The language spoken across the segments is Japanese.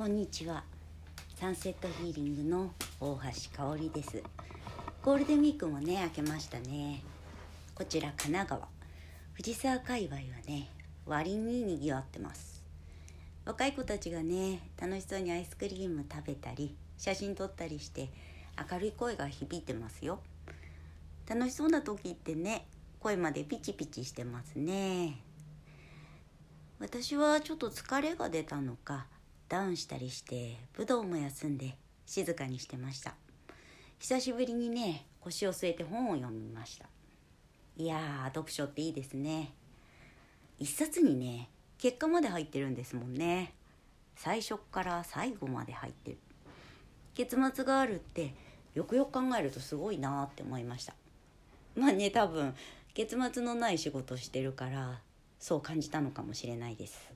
こんにちは。サンセットヒーリングの大橋香織です。ゴールデンウィークもね明けましたね。こちら神奈川。藤沢界隈はね割ににぎわってます。若い子たちがね楽しそうにアイスクリーム食べたり写真撮ったりして明るい声が響いてますよ。楽しそうな時ってね声までピチピチしてますね。私はちょっと疲れが出たのかダウンしたりして武道も休んで静かにしてました。久しぶりにね腰を据えて本を読みました。いやー読書っていいですね。一冊にね結果まで入ってるんですもんね。最初から最後まで入ってる。結末があるってよくよく考えるとすごいなって思いました。まあね多分結末のない仕事してるからそう感じたのかもしれないです。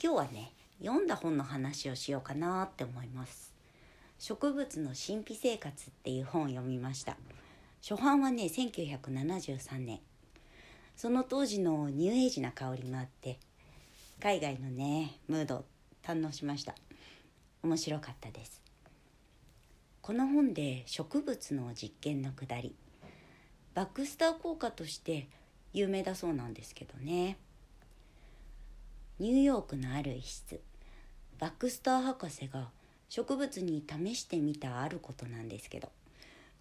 今日はね読んだ本の話をしようかなって思います。植物の神秘生活っていう本を読みました。初版はね1973年。その当時のニューエイジな香りがあって海外のねムード堪能しました。面白かったです。この本で植物の実験のくだりバックスター効果として有名だそうなんですけどね。ニューヨークのある一室。バックスター博士が植物に試してみたあることなんですけど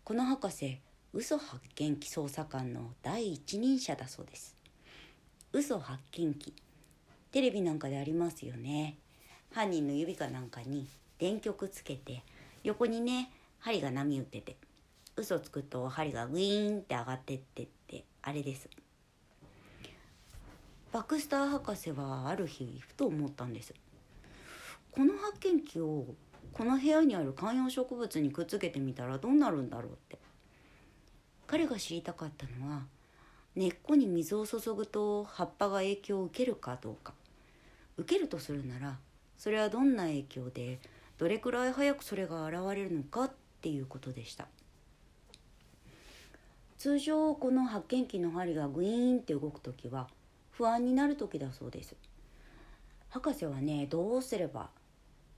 この博士嘘発見器捜査官の第一人者だそうです。嘘発見器。テレビなんかでありますよね。犯人の指かなんかに電極つけて横にね針が波打ってて嘘つくと針がグイーンって上がってってってあれです。バックスター博士はある日ふと思ったんです。この発見器をこの部屋にある観葉植物にくっつけてみたらどうなるんだろうって。彼が知りたかったのは根っこに水を注ぐと葉っぱが影響を受けるかどうか。受けるとするならそれはどんな影響でどれくらい早くそれが現れるのかっていうことでした。通常この発見器の針がグイーンって動く時は不安になる時だそうです。博士はねどうすれば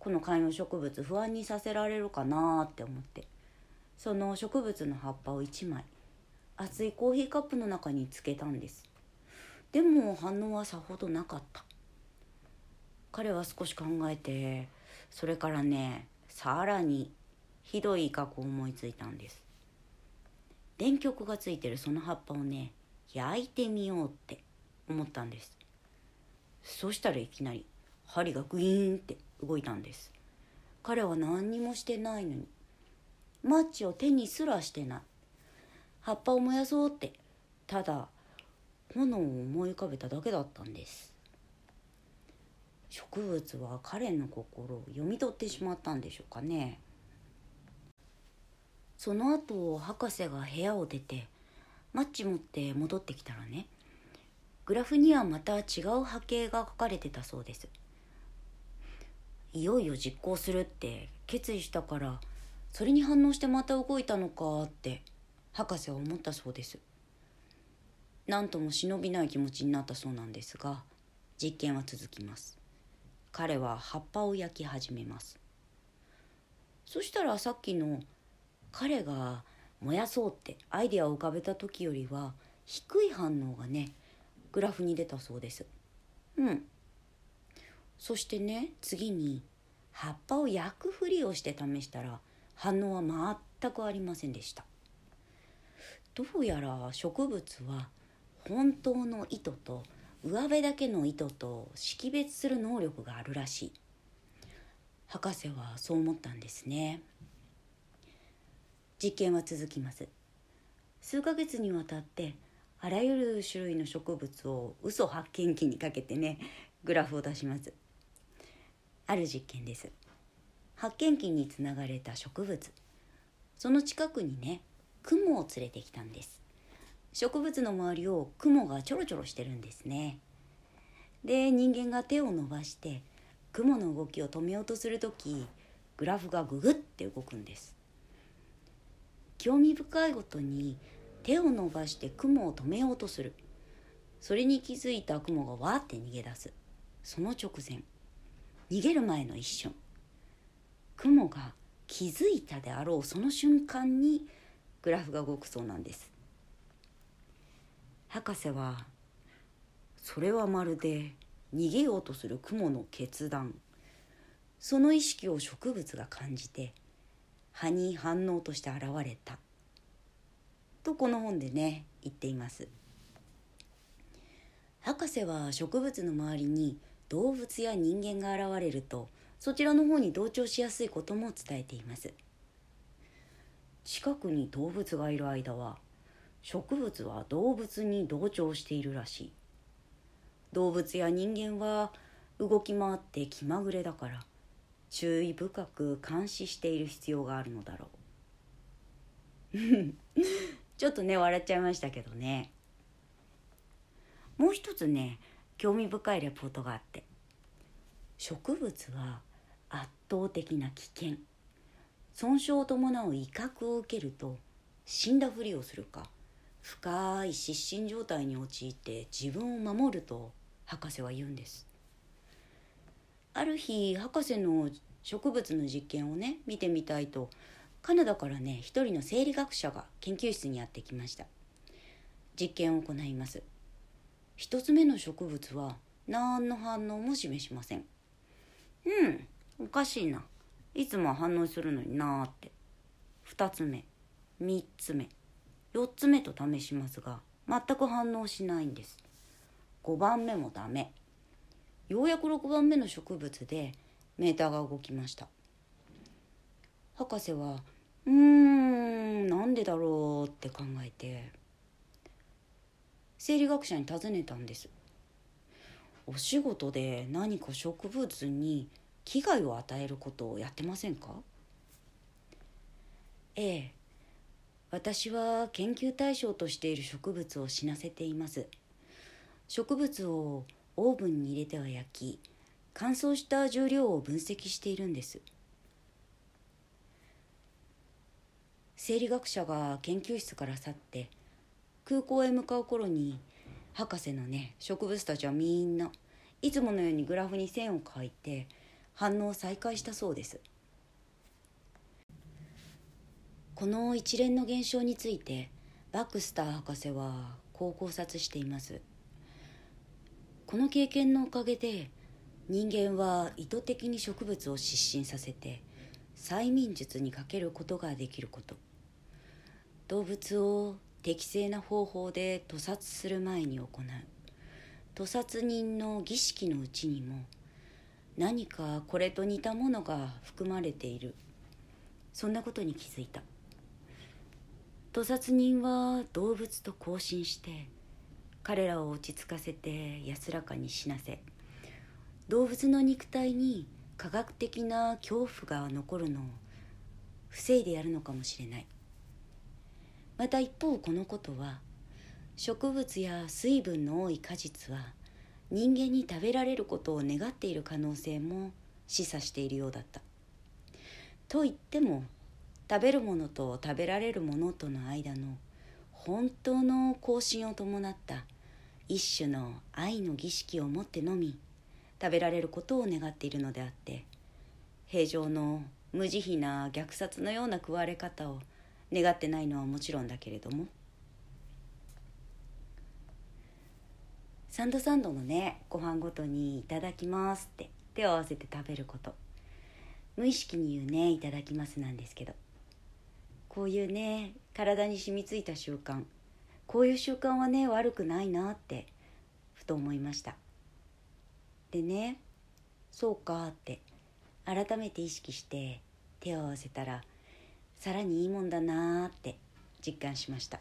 この観葉植物不安にさせられるかなって思って。その植物の葉っぱを1枚熱いコーヒーカップの中につけたんです。でも反応はさほどなかった。彼は少し考えてそれからねさらにひどい威嚇を思いついたんです。電極がついてるその葉っぱをね焼いてみようって思ったんです。そしたらいきなり針がグイーンって動いたんです。彼は何にもしてないのに。マッチを手にすらしてない。葉っぱを燃やそうって。ただ炎を思い浮かべただけだったんです。植物は彼の心を読み取ってしまったんでしょうかね。その後博士が部屋を出てマッチ持って戻ってきたらねグラフにはまた違う波形が書かれてたそうです。いよいよ実行するって決意したからそれに反応してまた動いたのかって博士は思ったそうです。何とも忍びない気持ちになったそうなんですが実験は続きます。彼は葉っぱを焼き始めます。そしたらさっきの彼が燃やそうってアイデアを浮かべた時よりは低い反応がねグラフに出たそうです。うん。そしてね次に葉っぱを焼くふりをして試したら反応は全くありませんでした。どうやら植物は本当の糸と上辺だけの糸と識別する能力があるらしい。博士はそう思ったんですね。実験は続きます。数ヶ月にわたってあらゆる種類の植物を嘘発見器にかけてねグラフを出します。ある実験です。発見器につながれた植物。その近くにね雲を連れてきたんです。植物の周りを雲がちょろちょろしてるんですね。で人間が手を伸ばして雲の動きを止めようとする時グラフがググって動くんです。興味深いことに手を伸ばして雲を止めようとする。それに気づいた雲がわーって逃げ出す。その直前。逃げる前の一瞬。雲が気づいたであろうその瞬間にグラフが動くそうなんです。博士はそれはまるで逃げようとする雲の決断。その意識を植物が感じて葉に反応として現れた。とこの本でね言っています。博士は植物の周りに動物や人間が現れるとそちらの方に同調しやすいことも伝えています。近くに動物がいる間は植物は動物に同調しているらしい。動物や人間は動き回って気まぐれだから注意深く監視している必要があるのだろう。ちょっとね笑っちゃいましたけどね。もう一つね興味深いレポートがあって。植物は圧倒的な危険。損傷を伴う威嚇を受けると死んだふりをするか。深い失神状態に陥って自分を守ると博士は言うんです。ある日博士の植物の実験をね見てみたいとカナダからね一人の生理学者が研究室にやってきました。実験を行います。一つ目の植物は何の反応も示しません。うんおかしいな。いつも反応するのになーって。2つ目3つ目。4つ目と試しますが全く反応しないんです。5番目もダメ。ようやく6番目の植物でメーターが動きました。博士はうーんなんでだろうって考えて生理学者に尋ねたんです。お仕事で何か植物に危害を与えることをやってませんか？ええ。私は研究対象としている植物を死なせています。植物をオーブンに入れては焼き乾燥した重量を分析しているんです。生理学者が研究室から去って空港へ向かう頃に博士のね植物たちはみんないつものようにグラフに線を書いて反応を再開したそうです。この一連の現象についてバックスター博士はこう考察しています。この経験のおかげで人間は意図的に植物を失神させて催眠術にかけることができること。動物を適正な方法で屠殺する前に行う。屠殺人の儀式のうちにも何かこれと似たものが含まれている。そんなことに気づいた。屠殺人は動物と交信して彼らを落ち着かせて安らかに死なせ動物の肉体に科学的な恐怖が残るのを防いでやるのかもしれない。また一方このことは植物や水分の多い果実は人間に食べられることを願っている可能性も示唆しているようだった。と言っても食べるものと食べられるものとの間の本当の行進を伴った一種の愛の儀式をもってのみ食べられることを願っているのであって平常の無慈悲な虐殺のような食われ方を願ってないのはもちろんだけれども。サンドサンドのねご飯ごとに「いただきます」って。手を合わせて食べること。無意識に言うね「いただきます」なんですけど。こういうね体に染みついた習慣。こういう習慣はね悪くないなってふと思いました。でねそうかって改めて意識して手を合わせたらさらにいいもんだなーって実感しました。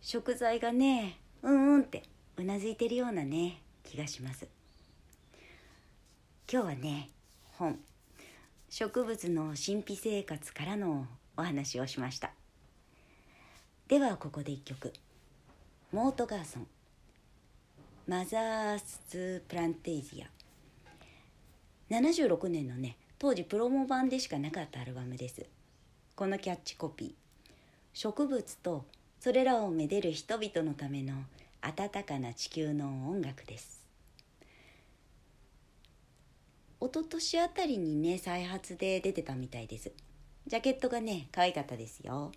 食材がねうんうんってうなずいてるようなね気がします。今日はね本植物の神秘生活からのお話をしました。ではここで一曲。モート・ガーソン。マザース・プランテージア。76年のね当時プロモ版でしかなかったアルバムです。このキャッチコピー。植物とそれらをめでる人々のための暖かな地球の音楽です。一昨年あたりにね再発で出てたみたいです。ジャケットがね可愛かったですよ。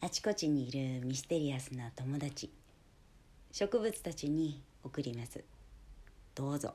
あちこちにいるミステリアスな友達。植物たちに送ります。どうぞ。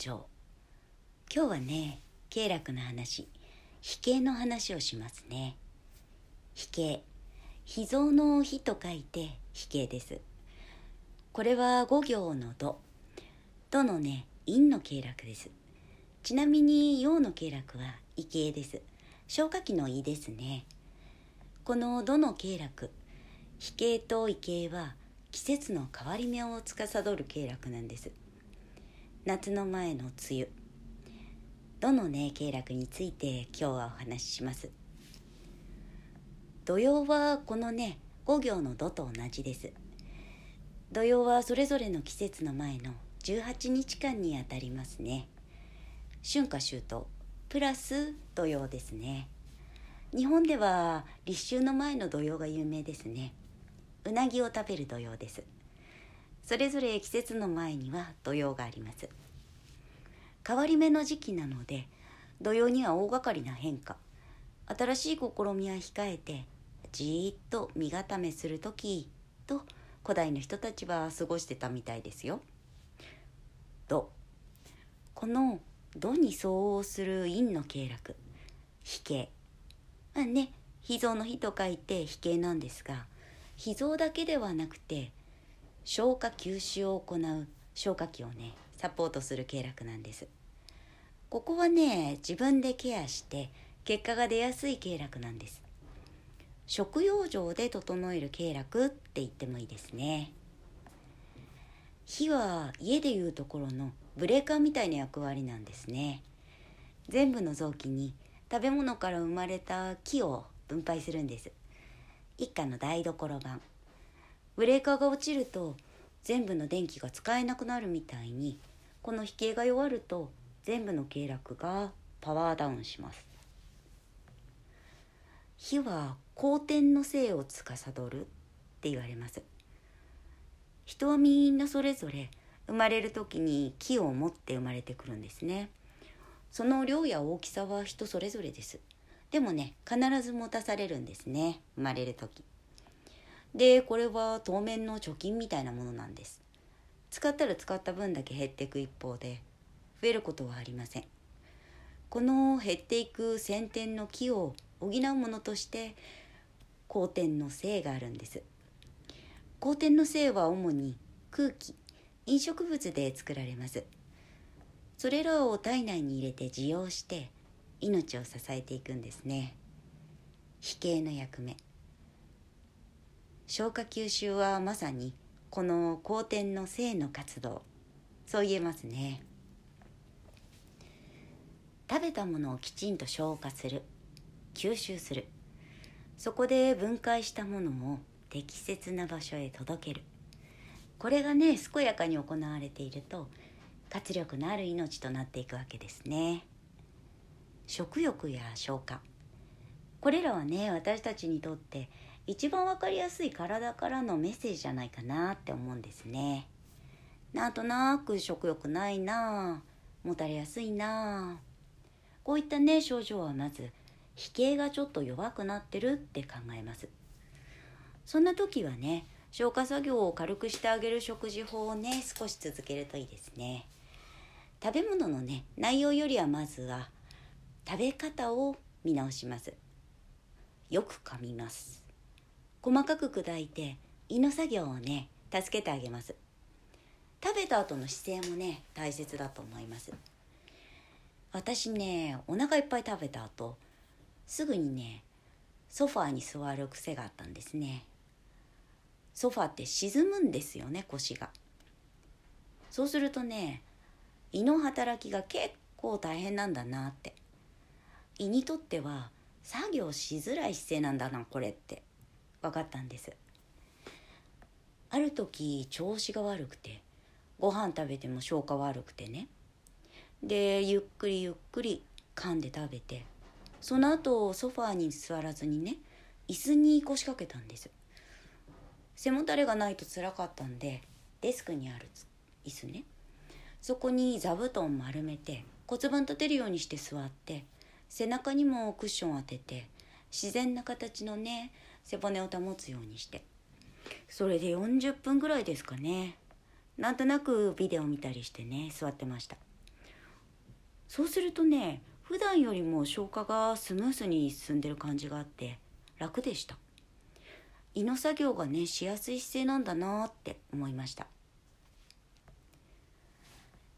今日はね経絡の話飛形の話をしますね。飛形秘蔵の火と書いて飛形です。これは五行の土土のね陰の経絡です。ちなみに陽の経絡は異形です。消化器の胃ですね。この土の経絡飛形と異形は季節の変わり目を司る経絡なんです。夏の前の梅雨。どのね経絡について今日はお話しします。土曜はこのね五行の土と同じです。土曜はそれぞれの季節の前の18日間にあたりますね。春夏秋冬。プラス土曜ですね。日本では立秋の前の土曜が有名ですね。うなぎを食べる土曜です。それぞれ季節の前には土曜があります。変わり目の時期なので土曜には大掛かりな変化。新しい試みは控えてじーっと身固めする時と古代の人たちは過ごしてたみたいですよ。土この土に相応する陰の経絡。飛形まあね脾臓の脾と書いて脾形なんですが脾臓だけではなくて消化吸収を行う消化器をねサポートする経絡なんです。ここはね自分でケアして結果が出やすい経絡なんです。食用上で整える経絡って言ってもいいですね。火は家でいうところのブレーカーみたいな役割なんですね。全部の臓器に食べ物から生まれた木を分配するんです。一家の台所版。ブレーカーが落ちると全部の電気が使えなくなるみたいにこの比形が弱ると全部の経絡がパワーダウンします。火は後天の性を司るって言われます。人はみんなそれぞれ生まれる時に木を持って生まれてくるんですね。その量や大きさは人それぞれです。でもね必ず持たされるんですね生まれる時。でこれは当面の貯金みたいなものなんです。使ったら使った分だけ減っていく一方で増えることはありません。この減っていく先天の木を補うものとして後天の性があるんです。後天の性は主に空気飲食物で作られます。それらを体内に入れて受容して命を支えていくんですね。非形の役目。消化吸収はまさにこの後天の性の活動。そう言えますね。食べたものをきちんと消化する。吸収する。そこで分解したものを適切な場所へ届ける。これがね健やかに行われていると活力のある命となっていくわけですね。食欲や消化。これらはね私たちにとって一番分かりやすい体からのメッセージじゃないかなって思うんですね。なんとなく食欲ないなもたれやすいな。こういったね症状はまず脾形がちょっと弱くなってるって考えます。そんな時はね消化作業を軽くしてあげる食事法をね少し続けるといいですね。食べ物のね内容よりはまずは食べ方を見直します。よく噛みます。細かく砕いて胃の作業をね助けてあげます。食べた後の姿勢もね大切だと思います。私ねお腹いっぱい食べた後すぐにねソファーに座る癖があったんですね。ソファーって沈むんですよね腰が。そうするとね胃の働きが結構大変なんだなって。胃にとっては作業しづらい姿勢なんだなこれって。分かったんです。ある時調子が悪くてご飯食べても消化悪くてね。でゆっくりゆっくり噛んで食べてその後ソファーに座らずにね椅子に腰掛けたんです。背もたれがないとつらかったんでデスクにある椅子ね。そこに座布団丸めて骨盤立てるようにして座って背中にもクッション当てて自然な形のね背骨を保つようにして。それで40分ぐらいですかね。なんとなくビデオ見たりしてね座ってました。そうするとね普段よりも消化がスムースに進んでる感じがあって楽でした。胃の作業がねしやすい姿勢なんだなって思いました。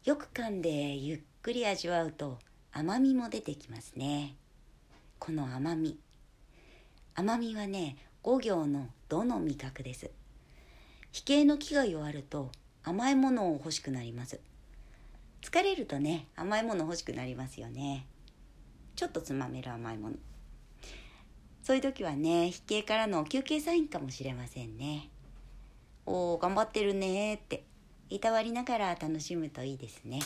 よく噛んでゆっくり味わうと甘みも出てきますね。この甘み。甘みはね五行のどの味覚です。脾形の気が弱ると甘いものを欲しくなります。疲れるとね甘いもの欲しくなりますよね。ちょっとつまめる甘いもの。そういう時はね脾形からの休憩サインかもしれませんね。おー頑張ってるねっていたわりながら楽しむといいですね。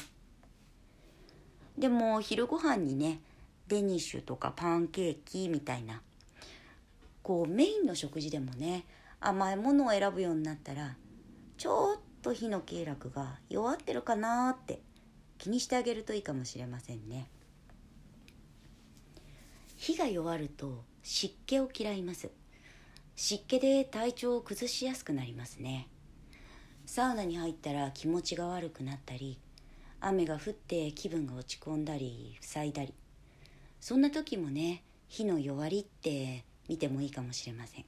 でも昼ご飯にねデニッシュとかパンケーキみたいなこうメインの食事でもね甘いものを選ぶようになったらちょっと火の経絡が弱ってるかなって気にしてあげるといいかもしれませんね。火が弱ると湿気を嫌います。湿気で体調を崩しやすくなりますね。サウナに入ったら気持ちが悪くなったり雨が降って気分が落ち込んだり塞いだり。そんな時もね火の弱りって見てもいいかもしれません。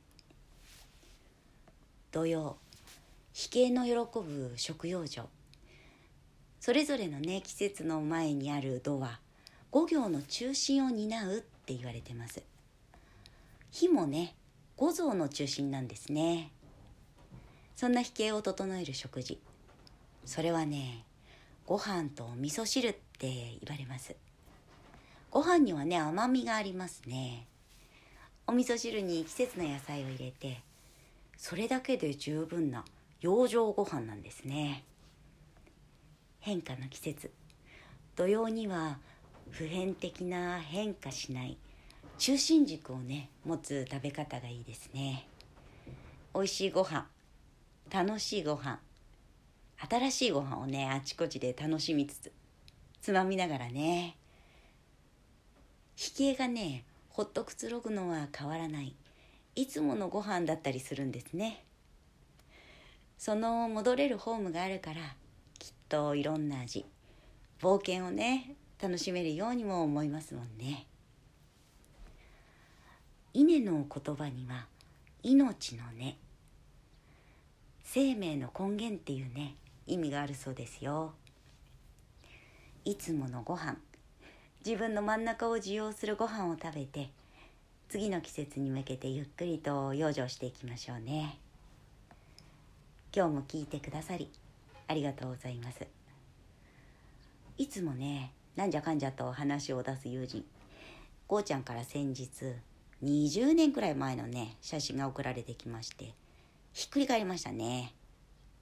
土曜飛型の喜ぶ食用場それぞれのね季節の前にある土は五行の中心を担うって言われてます。火もね五臓の中心なんですね。そんな飛型を整える食事。それはねご飯と味噌汁って言われます。ご飯にはね甘みがありますね。お味噌汁に季節の野菜を入れてそれだけで十分な養生ご飯なんですね。変化の季節。土曜には普遍的な変化しない中心軸をね持つ食べ方がいいですね。美味しいご飯楽しいご飯新しいご飯をねあちこちで楽しみつつつまみながらね。引きがねほっとくつろぐのは変わらない。いつものご飯だったりするんですね。その戻れるホームがあるからきっといろんな味冒険をね楽しめるようにも思いますもんね。稲の言葉には命の根生命の根源っていうね意味があるそうですよ。いつものご飯自分の真ん中を受容するご飯を食べて次の季節に向けてゆっくりと養生していきましょうね。今日も聞いてくださりありがとうございます。いつもねなんじゃかんじゃと話を出す友人こうちゃんから先日20年くらい前のね写真が送られてきましてひっくり返りましたね。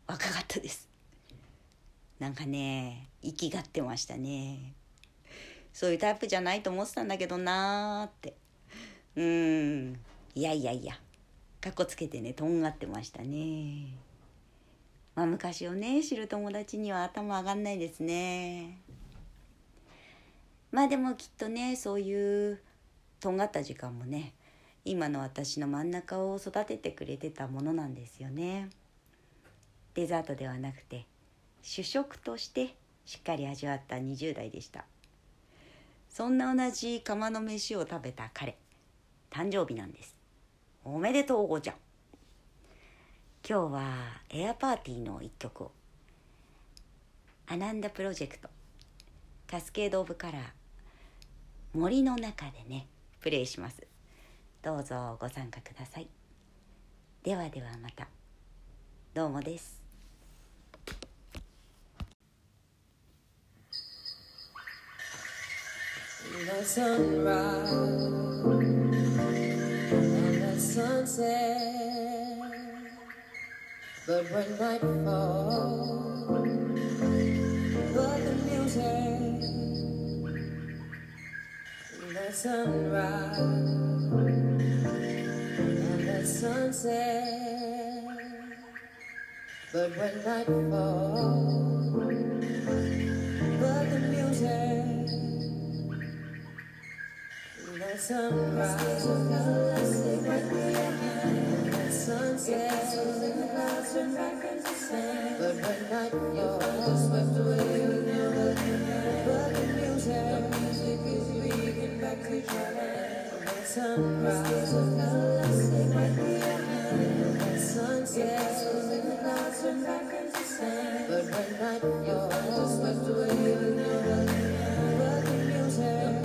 若かったです。なんかね生きがってましたね。そういうタイプじゃないと思ってたんだけどなーって。うん。いやいやいや。かっこつけてねとんがってましたね。まあ昔をね知る友達には頭上がんないですね。まあでもきっとねそういうとんがった時間もね今の私の真ん中を育ててくれてたものなんですよね。デザートではなくて主食としてしっかり味わった20代でした。そんな同じ釜の飯を食べた彼誕生日なんです。おめでとうごちゃん。今日はエアパーティーの一曲をアナンダプロジェクトカスケード・オブ・カラー森の中でねプレイします。どうぞご参加ください。ではではまた。どうもです。The sunrise and the sunset, but when night falls, but the music, the sunrise and the sunset, but when night falls, but the music. The sunrise, the sunset, but when night falls, swept away with never but the music, the music is bringing back the joy. The sunrise, the sunset, but when night falls, swept away with never but the music,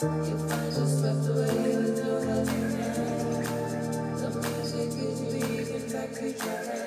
Thank you.